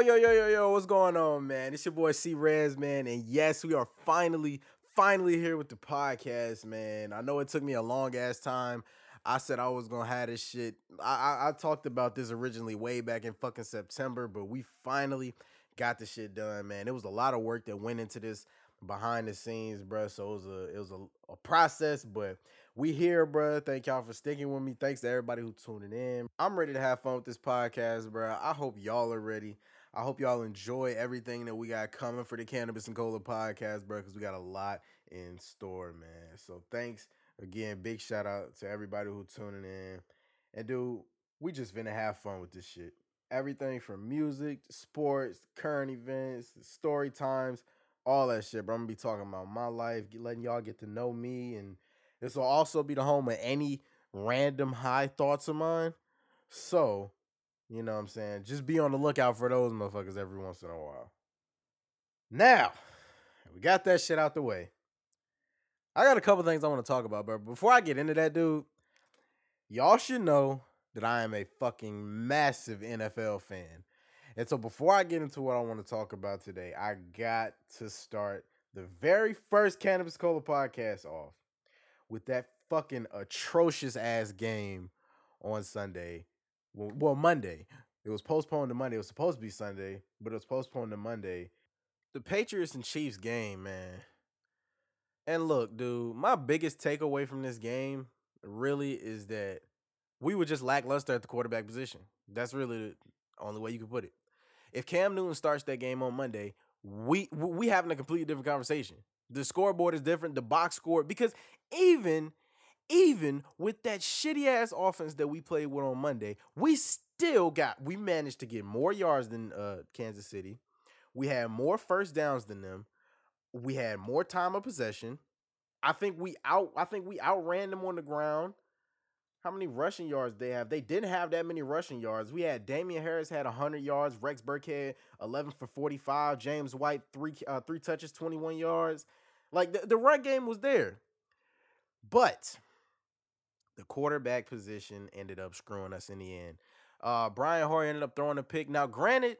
Yo, yo, yo, yo, what's going on, man? It's your boy C Rez, man. And yes, we are finally, finally here with the podcast, man. I know it took me a long ass time. I said I was gonna have this shit. I, I, I talked about this originally way back in fucking September, but we finally got the shit done, man. It was a lot of work that went into this behind the scenes, bro. So it was a it was a, a process, but we here, bro. Thank y'all for sticking with me. Thanks to everybody who tuning in. I'm ready to have fun with this podcast, bro. I hope y'all are ready. I hope y'all enjoy everything that we got coming for the Cannabis and Cola podcast, bro, because we got a lot in store, man. So thanks again. Big shout out to everybody who tuning in. And dude, we just finna have fun with this shit. Everything from music, sports, current events, story times, all that shit, bro. I'm gonna be talking about my life, letting y'all get to know me, and this will also be the home of any random high thoughts of mine. So you know what I'm saying? Just be on the lookout for those motherfuckers every once in a while. Now, we got that shit out the way. I got a couple things I want to talk about, but before I get into that, dude, y'all should know that I am a fucking massive NFL fan. And so before I get into what I want to talk about today, I got to start the very first Cannabis Cola podcast off with that fucking atrocious ass game on Sunday well, Monday. It was postponed to Monday. It was supposed to be Sunday, but it was postponed to Monday. The Patriots and Chiefs game, man. And look, dude, my biggest takeaway from this game really is that we were just lackluster at the quarterback position. That's really the only way you can put it. If Cam Newton starts that game on Monday, we we having a completely different conversation. The scoreboard is different. The box score because even even with that shitty ass offense that we played with on Monday, we still got we managed to get more yards than uh, Kansas City. We had more first downs than them. We had more time of possession. I think we out I think we outran them on the ground. How many rushing yards they have? They didn't have that many rushing yards. We had Damien Harris had 100 yards, Rex Burkhead 11 for 45, James White 3 uh, 3 touches, 21 yards. Like the, the run game was there. But quarterback position ended up screwing us in the end. Uh, Brian Hoyer ended up throwing a pick. Now, granted,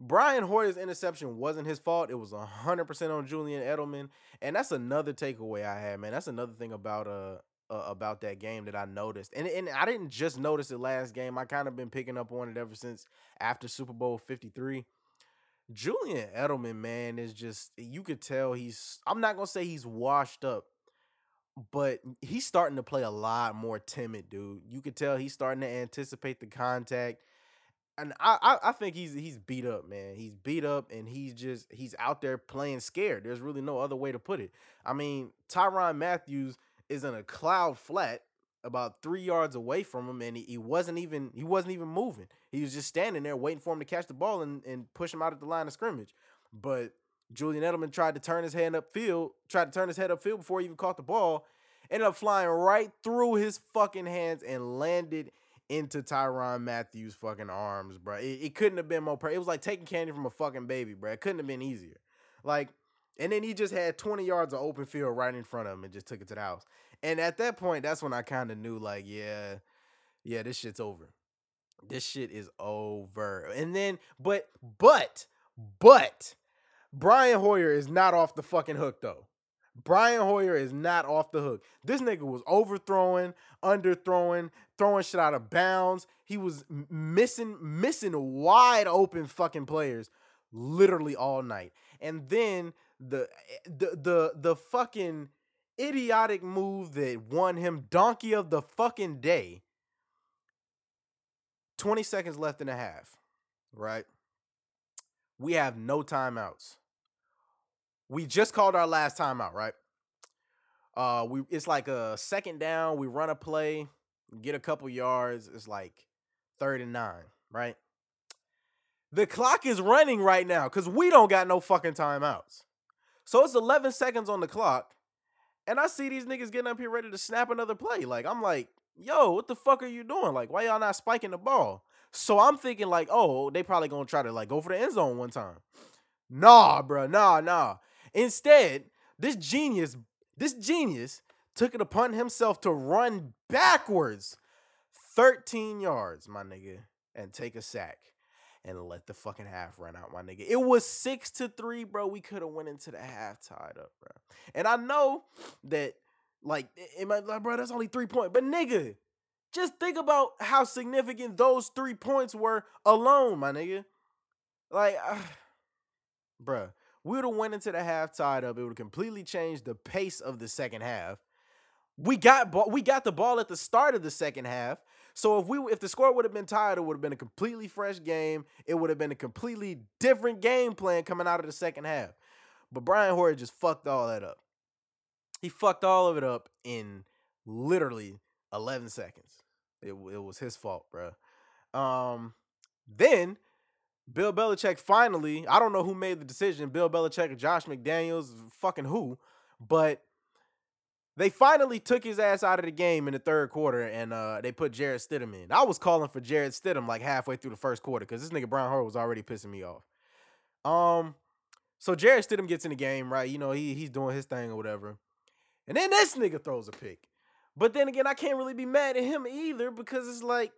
Brian Hoyer's interception wasn't his fault. It was 100% on Julian Edelman. And that's another takeaway I had, man. That's another thing about uh, uh about that game that I noticed. And and I didn't just notice it last game. I kind of been picking up on it ever since after Super Bowl 53. Julian Edelman, man, is just you could tell he's I'm not going to say he's washed up, but he's starting to play a lot more timid, dude. You could tell he's starting to anticipate the contact. And I, I, I think he's he's beat up, man. He's beat up and he's just he's out there playing scared. There's really no other way to put it. I mean, Tyrann Mathieu is in a cloud flat about three yards away from him, and he, he wasn't even he wasn't even moving. He was just standing there waiting for him to catch the ball and, and push him out at the line of scrimmage. But Julian Edelman tried to turn his head upfield, tried to turn his head upfield before he even caught the ball, ended up flying right through his fucking hands and landed into Tyrann Mathieu's fucking arms, bro. It, it couldn't have been more. Per- it was like taking candy from a fucking baby, bro. It couldn't have been easier. Like, and then he just had 20 yards of open field right in front of him and just took it to the house. And at that point, that's when I kind of knew, like, yeah, yeah, this shit's over. This shit is over. And then, but, but, but Brian Hoyer is not off the fucking hook though. Brian Hoyer is not off the hook. This nigga was overthrowing, underthrowing, throwing shit out of bounds. He was missing missing wide open fucking players literally all night. And then the eh, the the the fucking idiotic move that won him donkey of the fucking day. 20 seconds left in a half, right? We have no timeouts. We just called our last timeout, right? Uh, we it's like a second down. We run a play, get a couple yards. It's like third and nine, right? The clock is running right now because we don't got no fucking timeouts. So it's 11 seconds on the clock, and I see these niggas getting up here ready to snap another play. Like I'm like, yo, what the fuck are you doing? Like, why y'all not spiking the ball? So I'm thinking like, oh, they probably gonna try to like go for the end zone one time. Nah, bro, nah, nah. Instead, this genius, this genius took it upon himself to run backwards 13 yards, my nigga, and take a sack. and let the fucking half run out, my nigga. It was six to three, bro. We could have went into the half tied up, bro. And I know that, like, it might like, bro, that's only three points, but nigga, just think about how significant those three points were alone, my nigga. Like, uh, bruh, we would have went into the half tied up. It would have completely changed the pace of the second half. We got ball, we got the ball at the start of the second half. So if we if the score would have been tied, it would have been a completely fresh game. It would have been a completely different game plan coming out of the second half. But Brian Hoyer just fucked all that up. He fucked all of it up in literally 11 seconds. It, it was his fault, bro. Um, then Bill Belichick finally, I don't know who made the decision, Bill Belichick Josh McDaniels, fucking who, but they finally took his ass out of the game in the third quarter and uh, they put Jarrett Stidham in. I was calling for Jarrett Stidham like halfway through the first quarter because this nigga Brian Hoyer was already pissing me off. Um, so Jarrett Stidham gets in the game, right? You know, he he's doing his thing or whatever. And then this nigga throws a pick. But then again, I can't really be mad at him either because it's like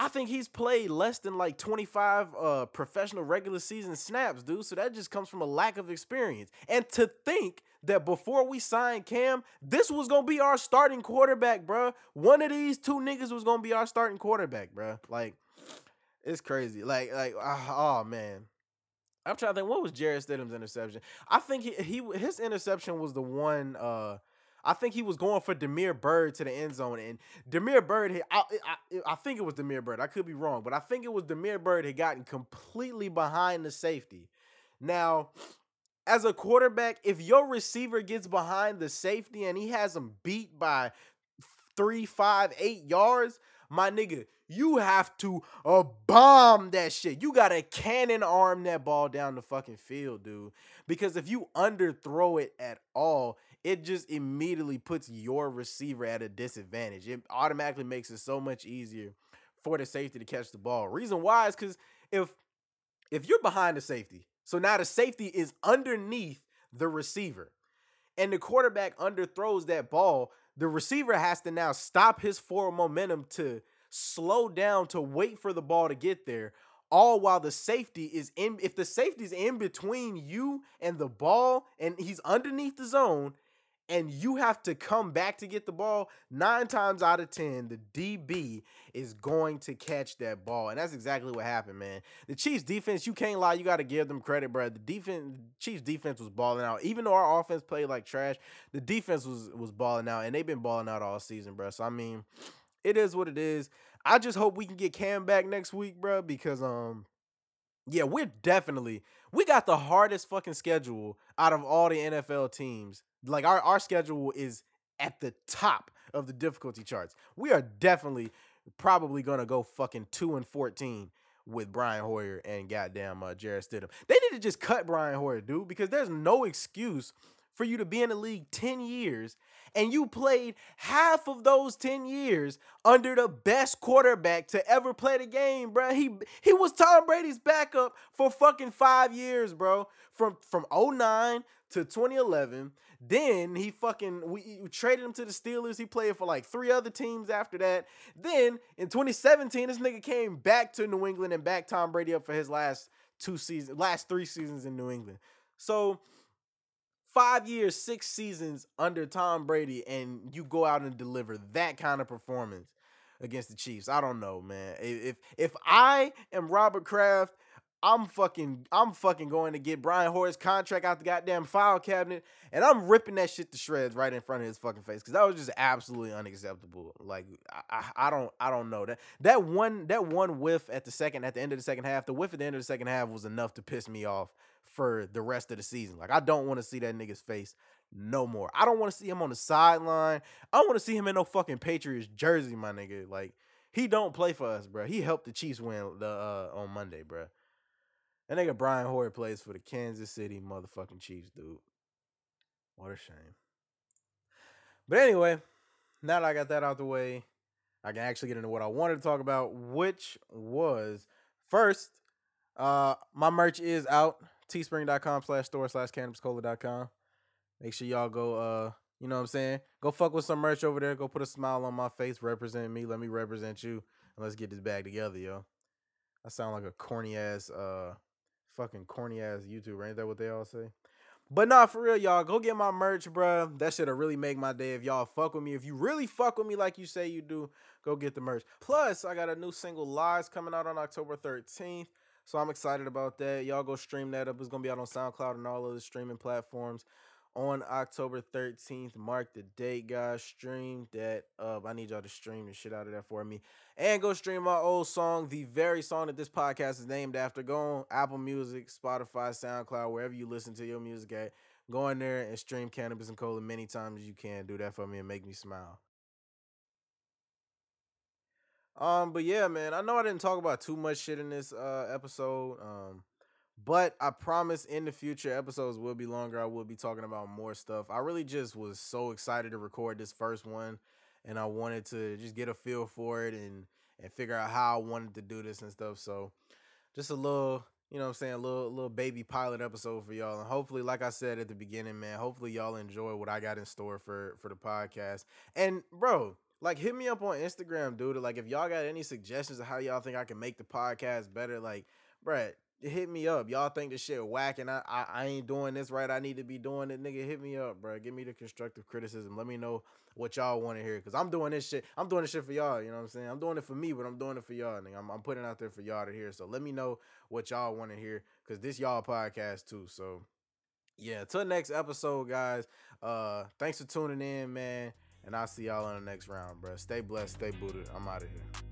I think he's played less than like 25 uh, professional regular season snaps, dude. So that just comes from a lack of experience. And to think that before we signed Cam, this was gonna be our starting quarterback, bro. One of these two niggas was gonna be our starting quarterback, bro. Like, it's crazy. Like, like, uh, oh man. I'm trying to think. What was Jarrett Stidham's interception? I think he, he his interception was the one. uh I think he was going for Damiere Byrd to the end zone, and Damiere Byrd, I, I, I think it was Damiere Byrd. I could be wrong, but I think it was Damiere Byrd had gotten completely behind the safety. Now, as a quarterback, if your receiver gets behind the safety and he has him beat by three, five, eight yards, my nigga, you have to uh, bomb that shit. You gotta cannon arm that ball down the fucking field, dude. Because if you underthrow it at all, it just immediately puts your receiver at a disadvantage. It automatically makes it so much easier for the safety to catch the ball. Reason why is because if if you're behind the safety, so now the safety is underneath the receiver, and the quarterback underthrows that ball, the receiver has to now stop his forward momentum to slow down to wait for the ball to get there all while the safety is in if the safety is in between you and the ball and he's underneath the zone and you have to come back to get the ball, nine times out of 10, the DB is going to catch that ball. And that's exactly what happened, man. The Chiefs defense, you can't lie, you got to give them credit, bro. The defense, Chiefs defense was balling out. Even though our offense played like trash, the defense was was balling out, and they've been balling out all season, bro. So I mean, it is what it is. I just hope we can get Cam back next week, bro, because um yeah, we're definitely we got the hardest fucking schedule out of all the NFL teams like our, our schedule is at the top of the difficulty charts. We are definitely probably gonna go fucking two and fourteen with Brian Hoyer and goddamn uh, Jarrett Stidham. They need to just cut Brian Hoyer, dude, because there's no excuse for you to be in the league 10 years and you played half of those 10 years under the best quarterback to ever play the game, bro. He he was Tom Brady's backup for fucking 5 years, bro. From from 09 to 2011. Then he fucking we, we, traded him to the Steelers. He played for like three other teams after that. Then in 2017, this nigga came back to New England and backed Tom Brady up for his last two seasons, last three seasons in New England. So five years, six seasons under Tom Brady, and you go out and deliver that kind of performance against the Chiefs. I don't know, man. If if I am Robert Kraft I'm fucking I'm fucking going to get Brian Hoyer's contract out the goddamn file cabinet and I'm ripping that shit to shreds right in front of his fucking face because that was just absolutely unacceptable. Like I, I don't I don't know that that one that one whiff at the second at the end of the second half the whiff at the end of the second half was enough to piss me off for the rest of the season. Like I don't want to see that nigga's face no more. I don't want to see him on the sideline. I don't want to see him in no fucking Patriots jersey, my nigga. Like he don't play for us, bro. He helped the Chiefs win the uh, on Monday, bro. That nigga Brian Hoyer plays for the Kansas City motherfucking Chiefs, dude. What a shame. But anyway, now that I got that out the way, I can actually get into what I wanted to talk about, which was first, uh, my merch is out. Teespring.com slash store slash cannabiscola.com. Make sure y'all go uh you know what I'm saying? Go fuck with some merch over there. Go put a smile on my face, represent me. Let me represent you. And let's get this bag together, yo. I sound like a corny ass, uh, fucking corny ass YouTuber. Ain't that what they all say? But nah, for real, y'all, go get my merch, bruh. That shit'll really make my day if y'all fuck with me. If you really fuck with me like you say you do, go get the merch. Plus, I got a new single, Lies, coming out on October 13th. So I'm excited about that. Y'all go stream that up. It's gonna be out on SoundCloud and all other streaming platforms on October 13th. Mark the date, guys. Stream that up. I need y'all to stream the shit out of that for me. And go stream my old song, the very song that this podcast is named after. Go on Apple Music, Spotify, SoundCloud, wherever you listen to your music at. Go in there and stream Cannabis and Cola many times as you can. Do that for me and make me smile. Um, but yeah, man, I know I didn't talk about too much shit in this uh episode. Um, but I promise in the future episodes will be longer. I will be talking about more stuff. I really just was so excited to record this first one and I wanted to just get a feel for it and and figure out how I wanted to do this and stuff. So just a little, you know what I'm saying, a little little baby pilot episode for y'all. And hopefully, like I said at the beginning, man, hopefully y'all enjoy what I got in store for for the podcast. And bro, like hit me up on Instagram, dude. Like if y'all got any suggestions of how y'all think I can make the podcast better, like, bruh, hit me up. Y'all think this shit whack and I, I, I ain't doing this right. I need to be doing it, nigga. Hit me up, bro. Give me the constructive criticism. Let me know what y'all want to hear. Cause I'm doing this shit. I'm doing this shit for y'all. You know what I'm saying? I'm doing it for me, but I'm doing it for y'all. Nigga. I'm, I'm putting out there for y'all to hear. So let me know what y'all want to hear. Cause this y'all podcast too. So yeah, till next episode, guys. Uh, thanks for tuning in, man. And I'll see y'all on the next round, bro. Stay blessed, stay booted. I'm out of here.